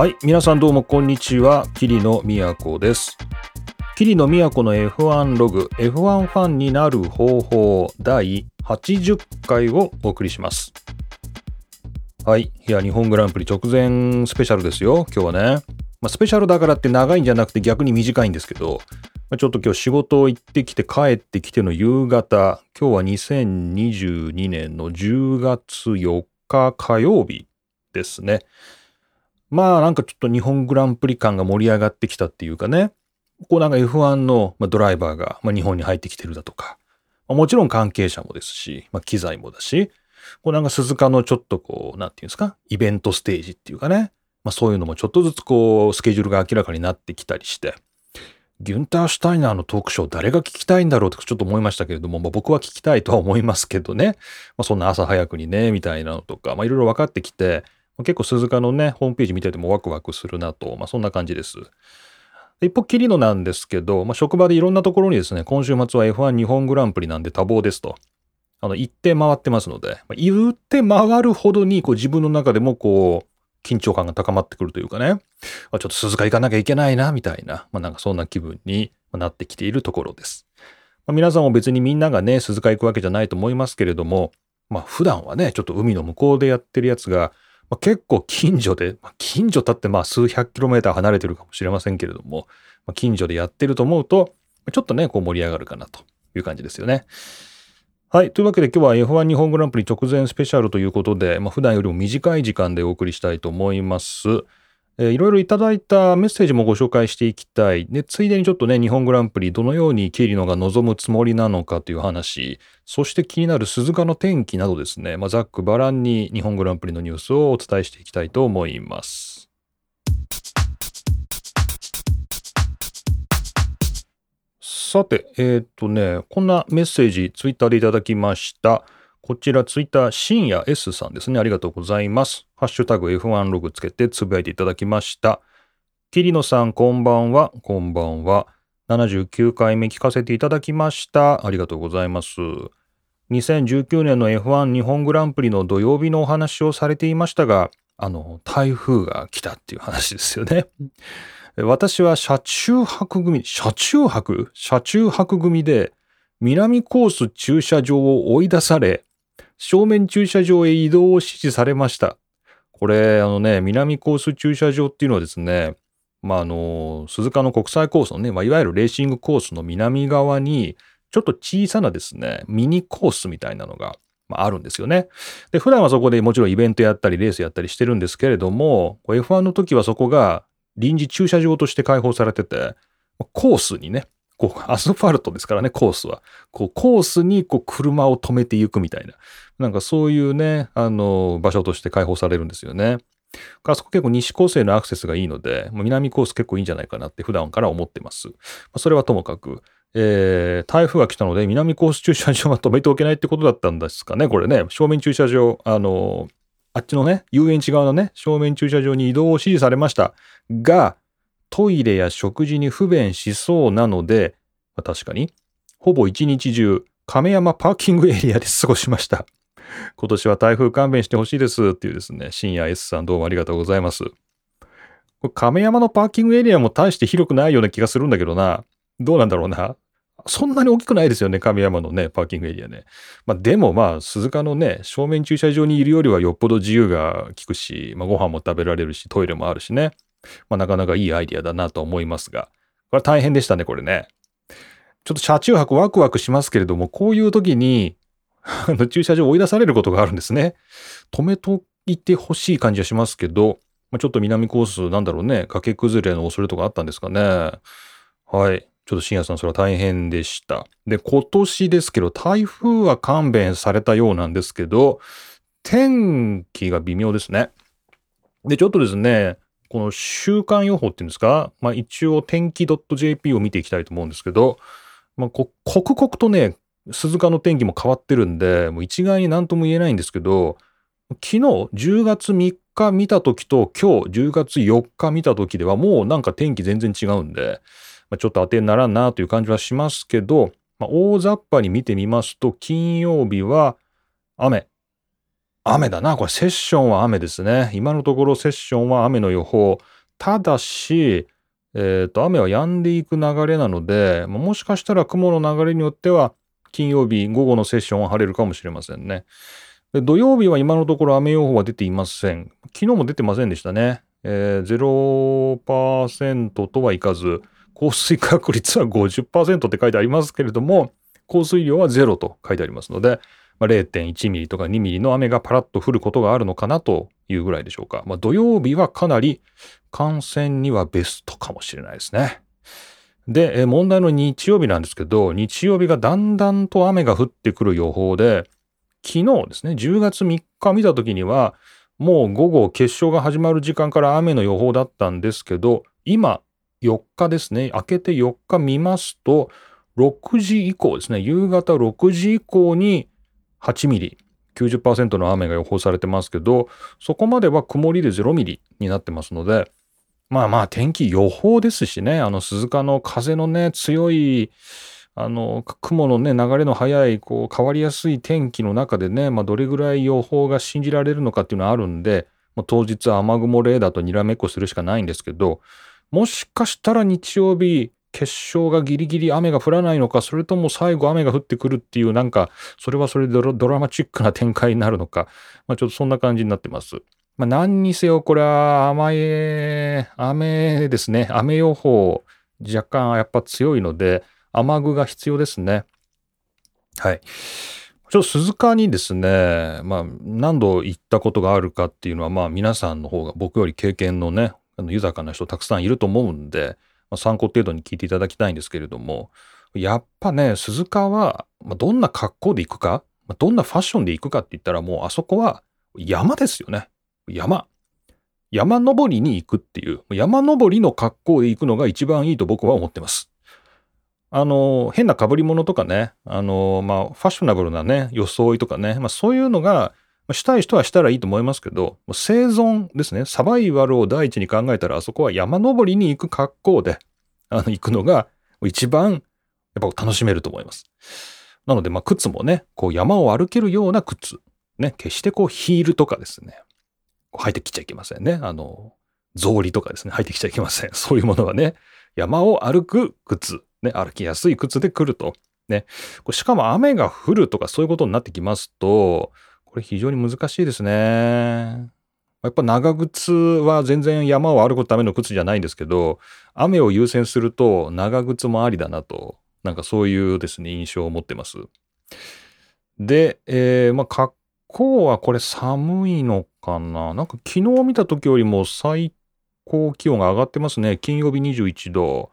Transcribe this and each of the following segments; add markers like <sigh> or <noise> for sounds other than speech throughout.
はい、皆さんどうもこんにちは。桐野都です。桐野都の F1 ログ、F1 ファンになる方法第80回をお送りします。はい、いや、日本グランプリ直前スペシャルですよ、今日はね。まあ、スペシャルだからって長いんじゃなくて逆に短いんですけど、ちょっと今日仕事を行ってきて帰ってきての夕方、今日は2022年の10月4日火曜日ですね。まあなんかちょっと日本グランプリ感が盛り上がってきたっていうかね、こうなんか F1 のドライバーが日本に入ってきてるだとか、もちろん関係者もですし、まあ機材もだし、こうなんか鈴鹿のちょっとこう、なんていうんですか、イベントステージっていうかね、まあそういうのもちょっとずつこう、スケジュールが明らかになってきたりして、ギュンター・シュタイナーのトークショー誰が聞きたいんだろうとかちょっと思いましたけれども、まあ、僕は聞きたいとは思いますけどね、まあ、そんな朝早くにね、みたいなのとか、まあいろいろ分かってきて、結構鈴鹿のね、ホームページ見ててもワクワクするなと、まあそんな感じです。一方、キリノなんですけど、まあ職場でいろんなところにですね、今週末は F1 日本グランプリなんで多忙ですと。あの、行って回ってますので、まあ言って回るほどに、こう自分の中でもこう、緊張感が高まってくるというかね、あちょっと鈴鹿行かなきゃいけないな、みたいな、まあなんかそんな気分になってきているところです。まあ、皆さんも別にみんながね、鈴鹿行くわけじゃないと思いますけれども、まあ普段はね、ちょっと海の向こうでやってるやつが、まあ、結構近所で、まあ、近所たってまあ数百キロメーター離れてるかもしれませんけれども、まあ、近所でやってると思うと、ちょっとね、こう盛り上がるかなという感じですよね。はい。というわけで今日は F1 日本グランプリ直前スペシャルということで、まあ、普段よりも短い時間でお送りしたいと思います。えいろいろいただいたメッセージもご紹介していきたい。で、ついでにちょっとね、日本グランプリどのようにケイリノが望むつもりなのかという話、そして気になる鈴鹿の天気などですね、まあ、ざっくばらんに日本グランプリのニュースをお伝えしていきたいと思います。さて、えーっとね、こんなメッセージ、ツイッターでいただきました。こちら、ツイッター、深夜 S さんですね。ありがとうございます。ハッシュタグ F1 ログつけてつぶやいていただきました。桐野さん、こんばんは。こんばんは。79回目聞かせていただきました。ありがとうございます。2019年の F1 日本グランプリの土曜日のお話をされていましたが、あの、台風が来たっていう話ですよね。<laughs> 私は車中泊組、車中泊？車中泊組で南コース駐車場を追い出され、正面駐車場へ移動を指示されました。これ、あのね、南コース駐車場っていうのはですね、まあ、あの、鈴鹿の国際コースのね、まあ、いわゆるレーシングコースの南側に、ちょっと小さなですね、ミニコースみたいなのが、まあ、あるんですよね。で、普段はそこでもちろんイベントやったり、レースやったりしてるんですけれども、F1 の時はそこが臨時駐車場として開放されてて、コースにね、こう、アスファルトですからね、コースは。こう、コースにこう車を止めていくみたいな。なんかそういうね、あの、場所として開放されるんですよね。あそこ結構西コースへのアクセスがいいので、もう南コース結構いいんじゃないかなって普段から思ってます。まあそれはともかく、えー台風が来たので南コース駐車場は止めておけないってことだったんですかね、これね。正面駐車場、あの、あっちのね、遊園地側のね、正面駐車場に移動を指示されましたが、トイレや食事に不便しそうなので、まあ確かに、ほぼ一日中、亀山パーキングエリアで過ごしました。<laughs> 今年は台風勘弁してほしいですっていうですね、深夜 S さんどうもありがとうございます。これ亀山のパーキングエリアも大して広くないような気がするんだけどな。どうなんだろうな。そんなに大きくないですよね、亀山のね、パーキングエリアね。まあでもまあ、鈴鹿のね、正面駐車場にいるよりはよっぽど自由が利くし、まあご飯も食べられるし、トイレもあるしね。まあなかなかいいアイディアだなと思いますが。これ大変でしたね、これね。ちょっと車中泊ワクワクしますけれども、こういう時に、<laughs> 駐車場追い出されることがあるんですね。止めといてほしい感じはしますけど、まあ、ちょっと南コースなんだろうね、崖崩れの恐れとかあったんですかね。はい。ちょっと深夜さん、それは大変でした。で、今年ですけど、台風は勘弁されたようなんですけど、天気が微妙ですね。で、ちょっとですね、この週間予報っていうんですか、まあ一応天気 .jp を見ていきたいと思うんですけど、まあ、こ刻々とね、鈴鹿の天気も変わってるんで、もう一概に何とも言えないんですけど、昨日10月3日見た時と今日10月4日見た時ではもうなんか天気全然違うんで、まあ、ちょっと当てにならんなという感じはしますけど、まあ、大雑把に見てみますと金曜日は雨。雨だな。これセッションは雨ですね。今のところセッションは雨の予報。ただし、えっ、ー、と、雨は止んでいく流れなので、もしかしたら雲の流れによっては、金曜日午後のセッションは晴れるかもしれませんね。で土曜日は今のところ雨予報は出ていません。昨日も出てませんでしたね。えー、0%とはいかず、降水確率は50%って書いてありますけれども、降水量は0と書いてありますので、まあ、0.1ミリとか2ミリの雨がパラッと降ることがあるのかなというぐらいでしょうか。まあ、土曜日はかなり観戦にはベストかもしれないですね。で、問題の日曜日なんですけど、日曜日がだんだんと雨が降ってくる予報で、昨日ですね、10月3日見た時には、もう午後決勝が始まる時間から雨の予報だったんですけど、今4日ですね、明けて4日見ますと、6時以降ですね、夕方6時以降に8ミリ、90%の雨が予報されてますけど、そこまでは曇りで0ミリになってますので、まあまあ天気予報ですしね、あの鈴鹿の風のね、強い、あの、雲のね、流れの速い、こう、変わりやすい天気の中でね、まあ、どれぐらい予報が信じられるのかっていうのはあるんで、もう当日雨雲レーダーとにらめっこするしかないんですけど、もしかしたら日曜日、決勝がギリギリ雨が降らないのか、それとも最後雨が降ってくるっていう、なんか、それはそれでドラマチックな展開になるのか、まあ、ちょっとそんな感じになってます。まあ、何にせよ、これは雨、雨ですね。雨予報、若干やっぱ強いので、雨具が必要ですね。はい。ちょっと鈴鹿にですね、まあ、何度行ったことがあるかっていうのは、まあ、皆さんの方が僕より経験のね、あの豊かな人たくさんいると思うんで、まあ、参考程度に聞いていただきたいんですけれども、やっぱね、鈴鹿は、まあ、どんな格好で行くか、まあ、どんなファッションで行くかって言ったら、もうあそこは山ですよね。山。山登りに行くっていう、山登りの格好で行くのが一番いいと僕は思ってます。あの、変な被り物とかね、あの、まあ、ファッショナブルなね、装いとかね、まあ、そういうのが、したい人はしたらいいと思いますけど、生存ですね、サバイバルを第一に考えたら、あそこは山登りに行く格好で、あの、行くのが、一番、やっぱ楽しめると思います。なので、まあ、靴もね、こう山を歩けるような靴。ね、決してこうヒールとかですね、履いてきちゃいけませんね。あの、草履とかですね、履いてきちゃいけません。<laughs> そういうものはね、山を歩く靴。ね、歩きやすい靴で来ると。ね。しかも雨が降るとかそういうことになってきますと、これ非常に難しいですね。やっぱ長靴は全然山を歩くための靴じゃないんですけど、雨を優先すると長靴もありだなと、なんかそういうですね、印象を持ってます。で、えー、まあ、格好はこれ寒いのかな？なんか昨日見た時よりも最高気温が上がってますね。金曜日21度、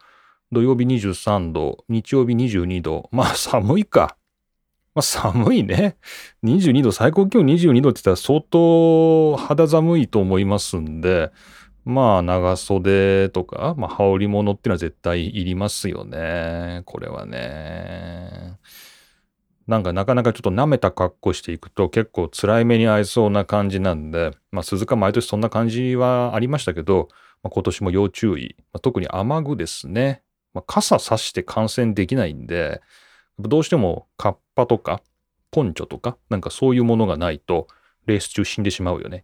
土曜日23度、日曜日22度。まあ寒いか。まあ寒いね。22度、最高気温22度って言ったら相当肌寒いと思いますんで、まあ長袖とか、まあ羽織物っていうのは絶対いりますよね。これはね。なんかなかなかちょっと舐めた格好していくと結構辛い目に遭いそうな感じなんで、まあ鈴鹿毎年そんな感じはありましたけど、まあ、今年も要注意。まあ、特に雨具ですね。まあ、傘さして観戦できないんで、どうしてもカッパとかポンチョとかなんかそういうものがないとレース中死んでしまうよね。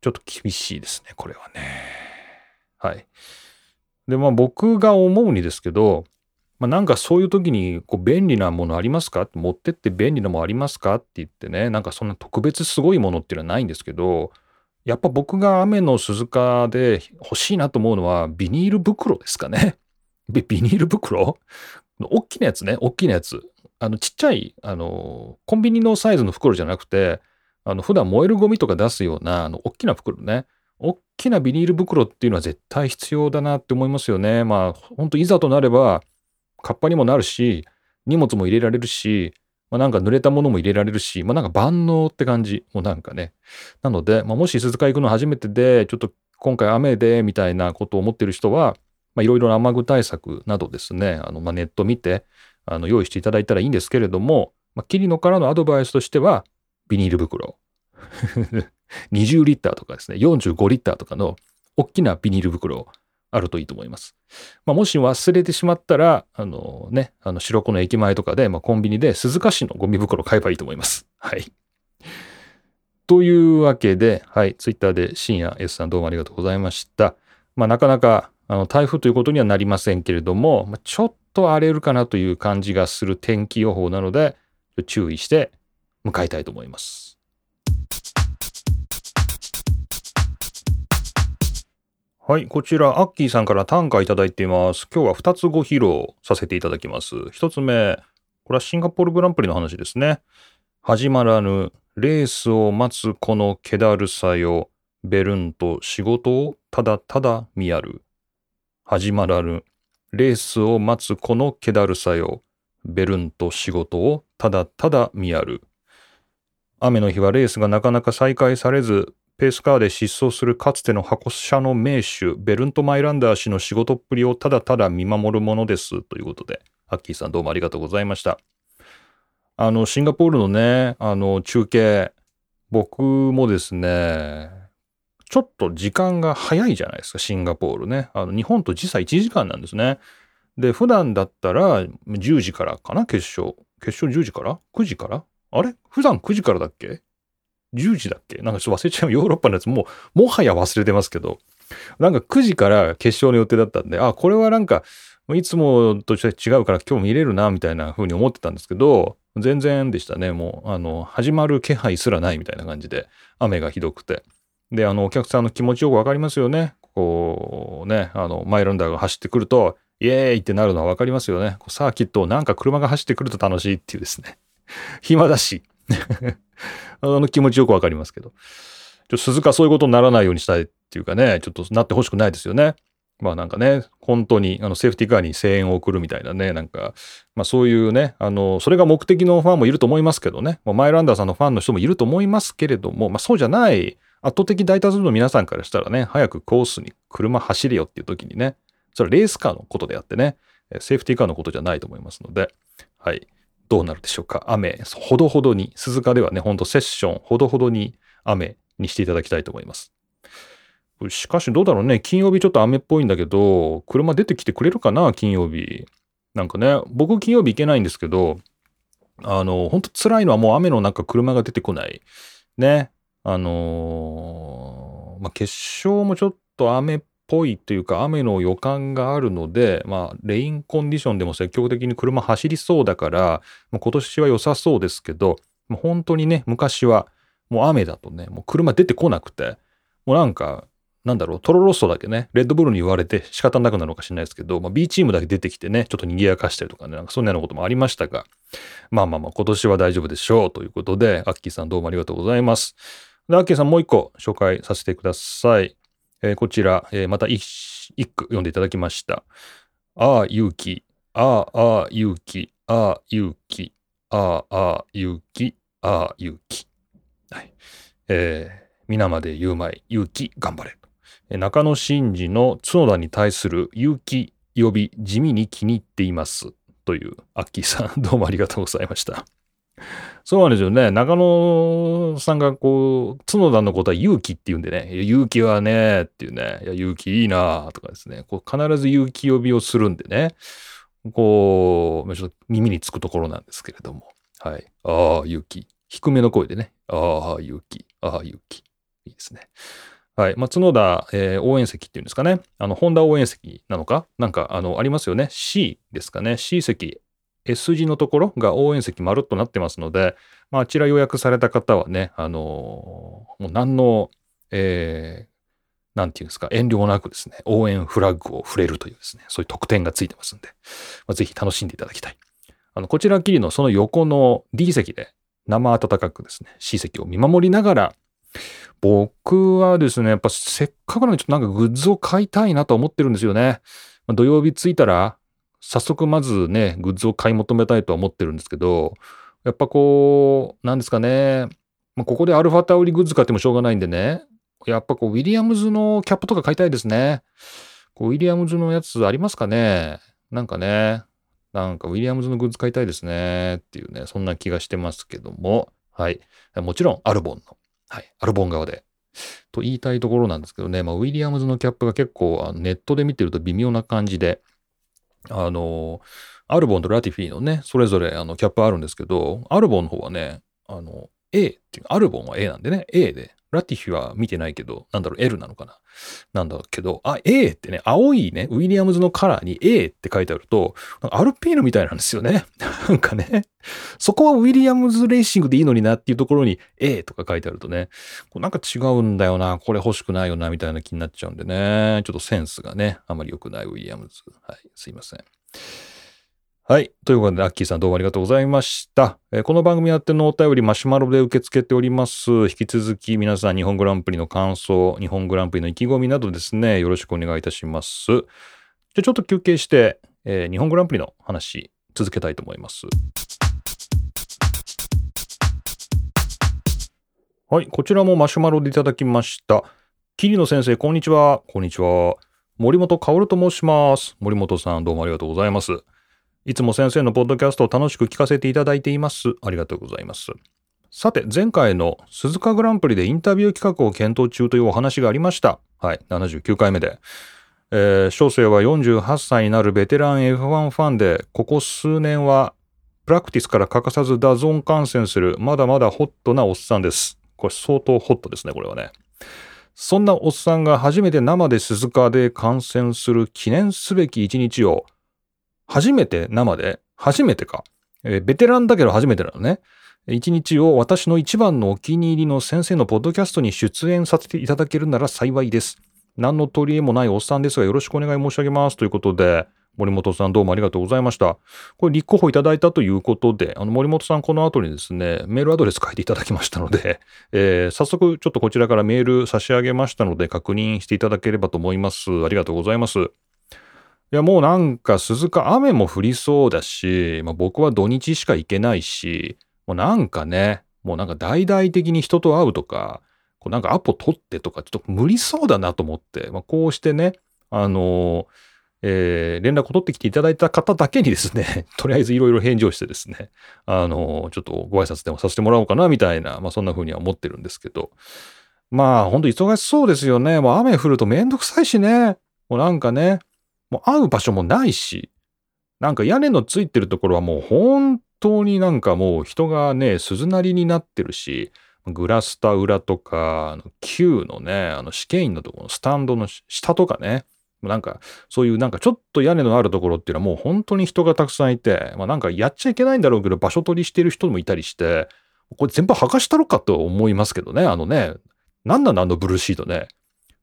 ちょっと厳しいですね、これはね。はい。で、まあ僕が思うにですけど、まあ、なんかそういう時にこう便利なものありますか？って持ってって便利なものありますか？って言ってね、なんかそんな特別すごいものっていうのはないんですけど、やっぱ僕が雨の鈴鹿で欲しいなと思うのはビニール袋ですかね。ビニール袋？大きなやつね、大きなやつ。あの、ちっちゃい、あの、コンビニのサイズの袋じゃなくて、あの、普段燃えるゴミとか出すような、あの、大きな袋ね。大きなビニール袋っていうのは絶対必要だなって思いますよね。まあ、本当いざとなれば、カッパにもなるし、荷物も入れられるし、まあ、なんか濡れたものも入れられるし、まあ、なんか万能って感じ。もなんかね。なので、まあ、もし鈴鹿行くの初めてで、ちょっと今回雨で、みたいなことを思ってる人は、いろいろな雨具対策などですね、あのまあ、ネット見てあの用意していただいたらいいんですけれども、まあ、キリノからのアドバイスとしては、ビニール袋。<laughs> 20リッターとかですね、45リッターとかの大きなビニール袋あるといいと思います。まあ、もし忘れてしまったら、あのね、あの白子の駅前とかで、まあ、コンビニで鈴鹿市のゴミ袋買えばいいと思います。はい。というわけで、はい、ツイッターで深夜 S さんどうもありがとうございました。まあ、なかなかあの台風ということにはなりませんけれども、ちょっと荒れるかなという感じがする天気予報なので、注意して迎えたいと思います。はい、こちら、アッキーさんから短歌いただいています。今日は2つご披露させていただきます。1つ目、これはシンガポールグランプリの話ですね。始まらぬレースを待つこの気だるさよ、ベルンと仕事をただただ見やる。始まらぬレースを待つこの気だるさよ、ベルンと仕事をただただ見やる。雨の日はレースがなかなか再開されず、ペースカーで失踪するかつての箱車の名手、ベルント・マイランダー氏の仕事っぷりをただただ見守るものです。ということで、アッキーさんどうもありがとうございました。あの、シンガポールのね、あの、中継、僕もですね、ちょっと時間が早いじゃないですか、シンガポールね。あの、日本と時差1時間なんですね。で、普段だったら10時からかな、決勝。決勝10時から ?9 時から？あれ？普段9時からだっけ ?10 時だっけ？なんかちょっと忘れちゃう。ヨーロッパのやつもう、もはや忘れてますけど、なんか9時から決勝の予定だったんで、あ、これはなんか、いつもと違うから今日見れるな、みたいな風に思ってたんですけど、全然でしたね。もう、あの、始まる気配すらないみたいな感じで、雨がひどくて。で、あの、お客さんの気持ちよくわかりますよね。こう、ね、あの、マイランダーが走ってくると、イエーイってなるのはわかりますよね。サーキットをなんか車が走ってくると楽しいっていうですね。<laughs> 暇だし。<laughs> あの気持ちよくわかりますけど。ちょ鈴鹿そういうことにならないようにしたいっていうかね、ちょっとなってほしくないですよね。まあなんかね、本当にあのセーフティーカーに声援を送るみたいなね、なんか、まあそういうね、あの、それが目的のファンもいると思いますけどね、まマイランダーさんのファンの人もいると思いますけれども、まあそうじゃない圧倒的大多数の皆さんからしたらね、早くコースに車走れよっていう時にね、それはレースカーのことであってね、セーフティーカーのことじゃないと思いますので、はい。どうなるでしょうか？雨、ほどほどに、鈴鹿ではね、ほんとセッション、ほどほどに雨にしていただきたいと思います。しかしどうだろうね。金曜日ちょっと雨っぽいんだけど、車出てきてくれるかな？金曜日。なんかね、僕金曜日行けないんですけど、あの、ほんと辛いのはもう雨の中車が出てこない。ね。あのー、まあ、決勝もちょっと雨っぽいというか雨の予感があるので、まあ、レインコンディションでも積極的に車走りそうだから、もう今年は良さそうですけど、もう本当にね、昔はもう雨だとね、もう車出てこなくて、もうなんか、なんだろう、トロロッソだけね、レッドブルに言われて仕方なくなるのかしれないですけど、まあ、B チームだけ出てきてね、ちょっと賑やかしたりとかね、なんかそんなようなこともありましたが、まあまあまあ、今年は大丈夫でしょうということで、アッキーさんどうもありがとうございます。で、アッキーさんもう一個紹介させてください。えー、こちら、えー、また一句読んでいただきました。ああ、勇気。ああ、勇気。ああ、勇気。ああ、勇気。ああ、勇気。はい。えー、皆まで言うまい。勇気、頑張れ。中野真司の角田に対する勇気呼び地味に気に入っています。という、アッキーさん、<laughs> どうもありがとうございました。<laughs> そうなんですよね。中野さんがこう、角田のことは勇気って言うんでね、勇気はね、っていうね、いや、勇気いいなとかですね、こう必ず勇気呼びをするんでね、こう、ちょっと耳につくところなんですけれども、はい。ああ、勇気。低めの声でね、ああ、勇気。ああ、勇気。いいですね。はい。まあ、角田、えー、応援席っていうんですかね。あの、ホンダ応援席なのか？なんか、あの、ありますよね？C ですかね？C 席。S 字のところが応援席丸っとなってますので、まあ、ちら予約された方はね、あのー、もう何の、えー、なんていうんですか、遠慮なくですね、応援フラッグを触れるというですね、そういう特典がついてますんで、まあ、ぜひ楽しんでいただきたい。あの、こちらきりのその横の D 席で生温かくですね、C 席を見守りながら、僕はですね、やっぱせっかくなのでちょっとなんかグッズを買いたいなと思ってるんですよね。ま、土曜日着いたら、早速まずね、グッズを買い求めたいとは思ってるんですけど、やっぱこう、なんですかね、まあ、ここでアルファタウリグッズ買ってもしょうがないんでね、やっぱこう、ウィリアムズのキャップとか買いたいですね。こうウィリアムズのやつありますかね。なんかね、なんかウィリアムズのグッズ買いたいですね。っていうね、そんな気がしてますけども、はい。もちろん、アルボンの、はい、アルボン側で。と言いたいところなんですけどね、まあ、ウィリアムズのキャップが結構ネットで見てると微妙な感じで、あの、アルボンとラティフィのね、それぞれあのキャップあるんですけど、アルボンの方はね、あの、A っていう、アルボンは A なんでね、A で、ラティフィは見てないけど、なんだろう、L なのかな？なんだけど、あ、A ってね、青いね、ウィリアムズのカラーに A って書いてあると、アルピーノみたいなんですよね。<laughs> なんかね、そこはウィリアムズレーシングでいいのになっていうところに A とか書いてあるとね、なんか違うんだよな、これ欲しくないよな、みたいな気になっちゃうんでね、ちょっとセンスがね、あまり良くないウィリアムズ。はい、すいません。はい。ということで、アッキーさんどうもありがとうございました。えー、この番組やってのお便りマシュマロで受け付けております。引き続き皆さん日本グランプリの感想、日本グランプリの意気込みなどですね、よろしくお願いいたします。じゃあちょっと休憩して、えー、日本グランプリの話続けたいと思います。はい。こちらもマシュマロでいただきました。桐野先生、こんにちは。こんにちは。森本薫と申します。森本さん、どうもありがとうございます。いつも先生のポッドキャストを楽しく聞かせていただいています。ありがとうございます。さて、前回の鈴鹿グランプリでインタビュー企画を検討中というお話がありました。はい、79回目で。えー、小生は48歳になるベテラン F1 ファンで、ここ数年はプラクティスから欠かさず DAZN 観戦する、まだまだホットなおっさんです。これ相当ホットですね、これはね。そんなおっさんが初めて生で鈴鹿で観戦する記念すべき一日を初めて生で、初めてか。えー、ベテランだけど初めてなのね。一日を私の一番のお気に入りの先生のポッドキャストに出演させていただけるなら幸いです。何の取り柄もないおっさんですがよろしくお願い申し上げます。ということで、森本さんどうもありがとうございました。これ立候補いただいたということで、あの森本さんこの後にですね、メールアドレス書いていただきましたので、<laughs> えー、早速ちょっとこちらからメール差し上げましたので確認していただければと思います。ありがとうございます。いや、もうなんか鈴鹿雨も降りそうだし、まあ、僕は土日しか行けないし、もうなんかね、もうなんか大々的に人と会うとか、こうなんかアポ取ってとか、ちょっと無理そうだなと思って、まあ、こうしてね、あのー、えー、連絡を取ってきていただいた方だけにですね、<laughs> とりあえずいろいろ返事をしてですね、あのー、ちょっとご挨拶でもさせてもらおうかな、みたいな、まあそんな風には思ってるんですけど、まあほんと忙しそうですよね。もう雨降るとめんどくさいしね。もうなんかね、もう会う場所もないし、なんか屋根のついてるところはもう本当になんかもう人がね、鈴なりになってるし、グラスタ裏とか、あの Q のね、あの試験員のところのスタンドの下とかね、なんかそういうなんかちょっと屋根のあるところっていうのはもう本当に人がたくさんいて、まあなんかやっちゃいけないんだろうけど場所取りしてる人もいたりして、これ全部剥がしたろかと思いますけどね、あのね、なんなのあのブルーシートね。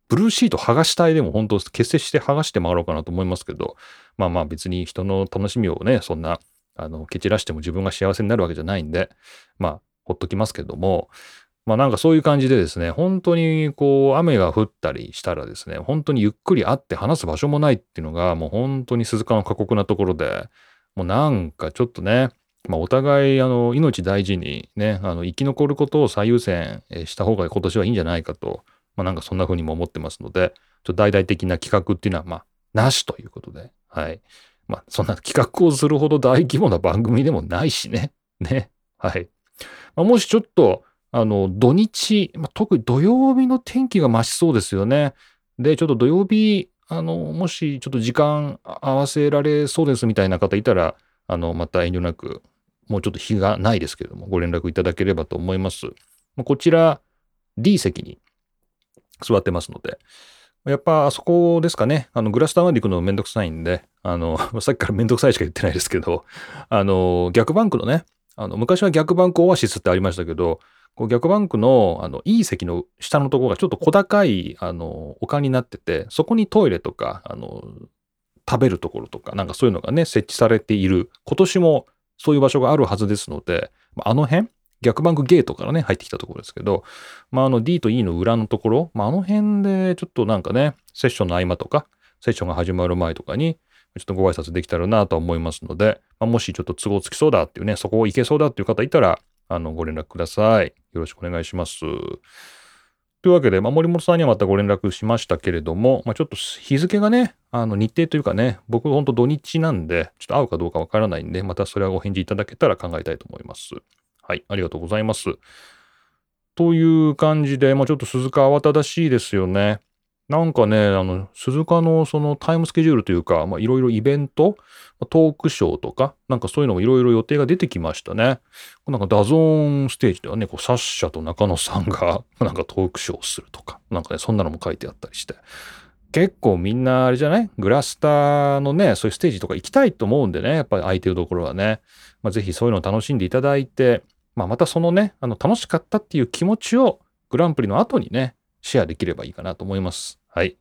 ブルーシート剥がしたいでも本当結成して剥がして回ろうかなと思いますけど、まあまあ別に人の楽しみをね、そんな、あの、蹴散らしても自分が幸せになるわけじゃないんで、まあ、ほっときますけども、まあなんかそういう感じでですね、本当にこう雨が降ったりしたらですね、本当にゆっくり会って話す場所もないっていうのがもう本当に鈴鹿の過酷なところで、もうなんかちょっとね、まあお互いあの命大事にね、あの生き残ることを最優先した方が今年はいいんじゃないかとまあなんかそんな風にも思ってますので、ちょっと大々的な企画っていうのは、まあ、なしということで、はい。まあ、そんな企画をするほど大規模な番組でもないしね。<laughs> ね。はい。まあ、もしちょっと、あの、土日、まあ、特に土曜日の天気が増しそうですよね。で、ちょっと土曜日、あの、もしちょっと時間合わせられそうですみたいな方いたら、あの、また遠慮なく、もうちょっと日がないですけども、ご連絡いただければと思います。こちら、D 席に座ってますので、やっぱあそこですかね、あのグラスターまで行くのめんどくさいんで、あの、<laughs> さっきからめんどくさいしか言ってないですけど、あの、逆バンクのね、あの昔は逆バンクオアシスってありましたけど、こう逆バンクのあのいい席の下のところがちょっと小高いあの丘になってて、そこにトイレとか、あの、食べるところとか、なんかそういうのがね、設置されている、今年もそういう場所があるはずですので、あの辺、逆バンクゲートからね、入ってきたところですけど、まあ、あの D と E の裏のところ、まあ、あの辺でちょっとなんかね、セッションの合間とか、セッションが始まる前とかに、ちょっとご挨拶できたらなと思いますので、まあ、もしちょっと都合つきそうだっていうね、そこを行けそうだっていう方いたら、あの、ご連絡ください。よろしくお願いします。というわけで、まあ、森本さんにはまたご連絡しましたけれども、まあ、ちょっと日付がね、あの日程というかね、僕ほんと土日なんで、ちょっと会うかどうかわからないんで、またそれはご返事いただけたら考えたいと思います。はい、ありがとうございます。という感じで、まあ、ちょっと鈴鹿慌ただしいですよね。なんかね、あの、鈴鹿のそのタイムスケジュールというか、まあ、いろいろイベント、トークショーとか、なんかそういうのもいろいろ予定が出てきましたね。なんかダゾーンステージではね、こうサッシャと中野さんが <laughs> なんかトークショーをするとか、なんかね、そんなのも書いてあったりして。結構みんなあれじゃない？グラスターのね、そういうステージとか行きたいと思うんでね、やっぱり空いてるところはね、まあ、ぜひそういうのを楽しんでいただいて、まあ、またそのね、あの楽しかったっていう気持ちをグランプリの後にね、シェアできればいいかなと思います。はい。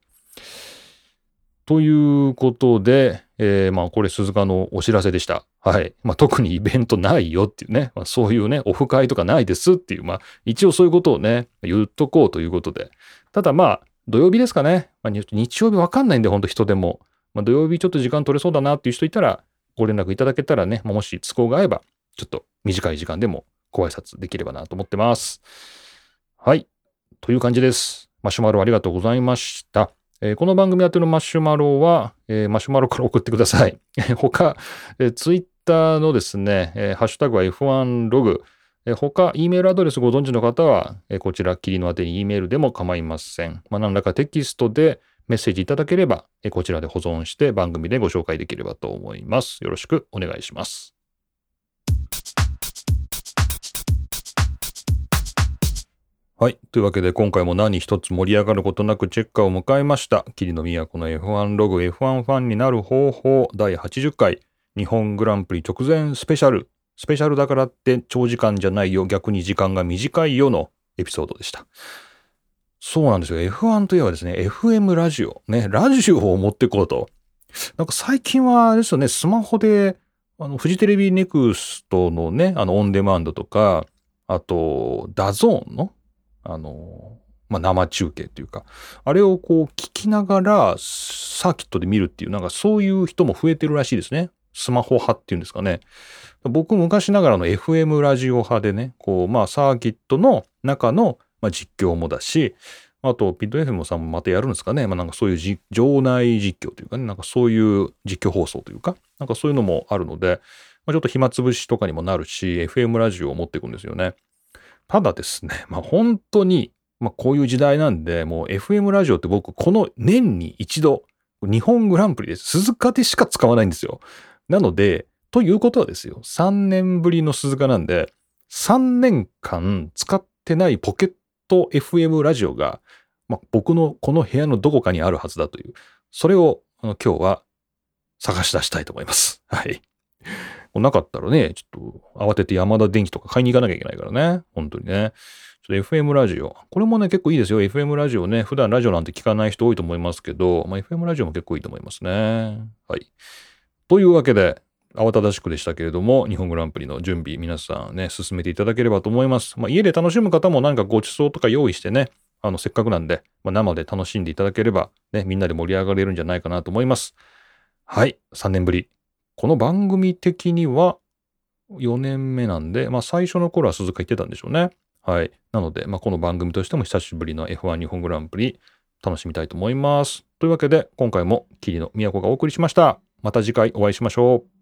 ということで、えー、まあこれ鈴鹿のお知らせでした。はい。まあ特にイベントないよっていうね、まあ、そういうね、オフ会とかないですっていう、まあ一応そういうことをね、言っとこうということで。ただまあ土曜日ですかね。まあ、日曜日わかんないんで、ほんと人でも。まあ、土曜日ちょっと時間取れそうだなっていう人いたら、ご連絡いただけたらね、もし都合が合えば、ちょっと短い時間でもご挨拶できればなと思ってます。はい。という感じです。マシュマロありがとうございました。えー、この番組宛てのマシュマロは、えー、マシュマロから送ってください。他、えー、ツイッターのですね、えー、ハッシュタグは F1 ログ、え他、E メールアドレスご存知の方は、えこちら、キリの宛てに E メールでも構いません。まあ、何らかテキストでメッセージいただければ、えこちらで保存して番組でご紹介できればと思います。よろしくお願いします。はい。というわけで、今回も何一つ盛り上がることなくチェッカーを迎えました。霧の都の F1 ログ F1 ファンになる方法第80回日本グランプリ直前スペシャルスペシャルだからって長時間じゃないよ、逆に時間が短いよのエピソードでした。そうなんですよ。F1 といえばですね、FM ラジオ。ね、ラジオを持ってこうと。なんか最近は、あれですよね、スマホで、あの、フジテレビ NEXT のね、あの、オンデマンドとか、あと、 DAZN の、あの、まあ、生中継っていうか、あれをこう聞きながらサーキットで見るっていう、なんかそういう人も増えてるらしいですね。スマホ派っていうんですかね。僕昔ながらの FM ラジオ派でね、こう、まあサーキットの中の、ま、実況もだし、あと、ピット FM さんもまたやるんですかね。まあなんかそういう場内実況というかね、なんかそういう実況放送というか、なんかそういうのもあるので、まあ、ちょっと暇つぶしとかにもなるし、FM ラジオを持っていくんですよね。ただですね、まあ本当に、まあこういう時代なんで、もう FM ラジオって僕、この年に一度、日本グランプリで。鈴鹿でしか使わないんですよ。なので、ということはですよ、3年ぶりの鈴鹿なんで、3年間使ってないポケット FM ラジオが、まあ、僕のこの部屋のどこかにあるはずだという、それをあの今日は探し出したいと思います。はい。なかったらね、ちょっと慌てて山田電機とか買いに行かなきゃいけないからね。本当にね。ちょっと FM ラジオ。これもね、結構いいですよ。FM ラジオね。普段ラジオなんて聞かない人多いと思いますけど、まあ、FM ラジオも結構いいと思いますね。はい。というわけで、慌ただしくでしたけれども、日本グランプリの準備、皆さんね、進めていただければと思います。まあ、家で楽しむ方も何かご馳走とか用意してね、あの、せっかくなんで、まあ、生で楽しんでいただければ、ね、みんなで盛り上がれるんじゃないかなと思います。はい、3年ぶり。この番組的には4年目なんで、まあ、最初の頃は鈴鹿行ってたんでしょうね。はい。なので、まあ、この番組としても久しぶりの F1 日本グランプリ楽しみたいと思います。というわけで、今回も霧の都がお送りしました。また次回お会いしましょう。